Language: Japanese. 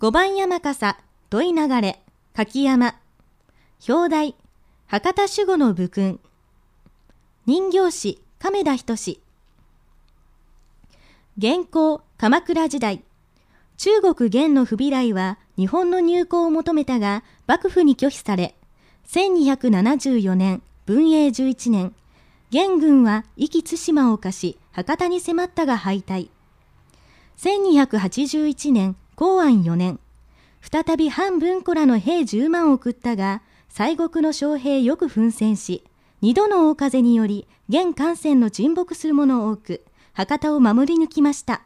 五番山笠、土井流れ、柿山。表題、博多守護の武君。人形師、亀田仁元寇、鎌倉時代。中国元の不備来は日本の入港を求めたが幕府に拒否され、1274年、文永11年、元軍は壱岐対馬を貸し、博多に迫ったが敗退。1281年、公安4年、再び反文庫らの兵10万を送ったが、西国の将兵よく奮戦し、二度の大風により、現艦船の沈没する者多く、博多を守り抜きました。